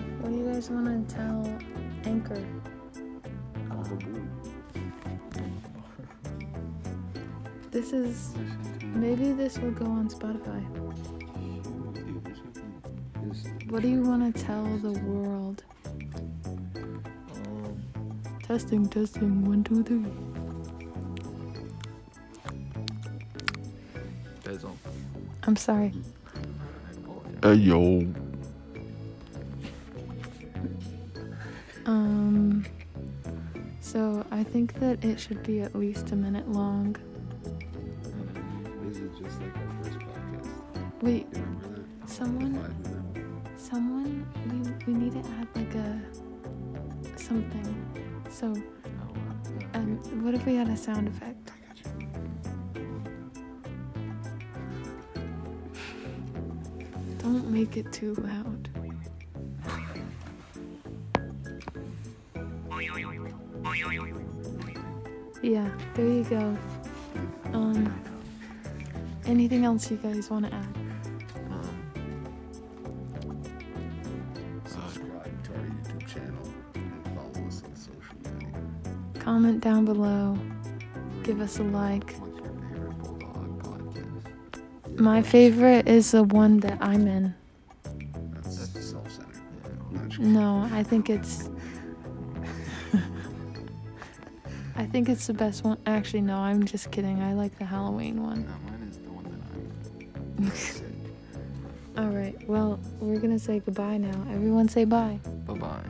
guys want to tell Anchor? This is maybe this will go on Spotify. Dude, this would be- this- What do you want to tell the world? Um, Testing, testing, one, two, three. I'm sorry. Hey, yo. Um. So I think that it should be at least a minute long. This is just like our first podcast. Wait, someone, someone, we we need to add like a something. So, Oh, um, what if we had a sound effect? I got you. Don't make it too loud. Yeah, there you go. Um, anything else you guys want to add? Um, subscribe to our YouTube channel and follow us on social media. Comment down below. Give us a like. What's your favorite Bulldog podcast? My favorite is the one that I'm in. That's self-centered. Yeah. Not just- No, I think it's. I think it's the best one. Actually, no, I'm just kidding. I like the Halloween one. No, mine is the one that I'm. Sick. All right. Well, we're gonna say goodbye now. Everyone say bye. Bye bye.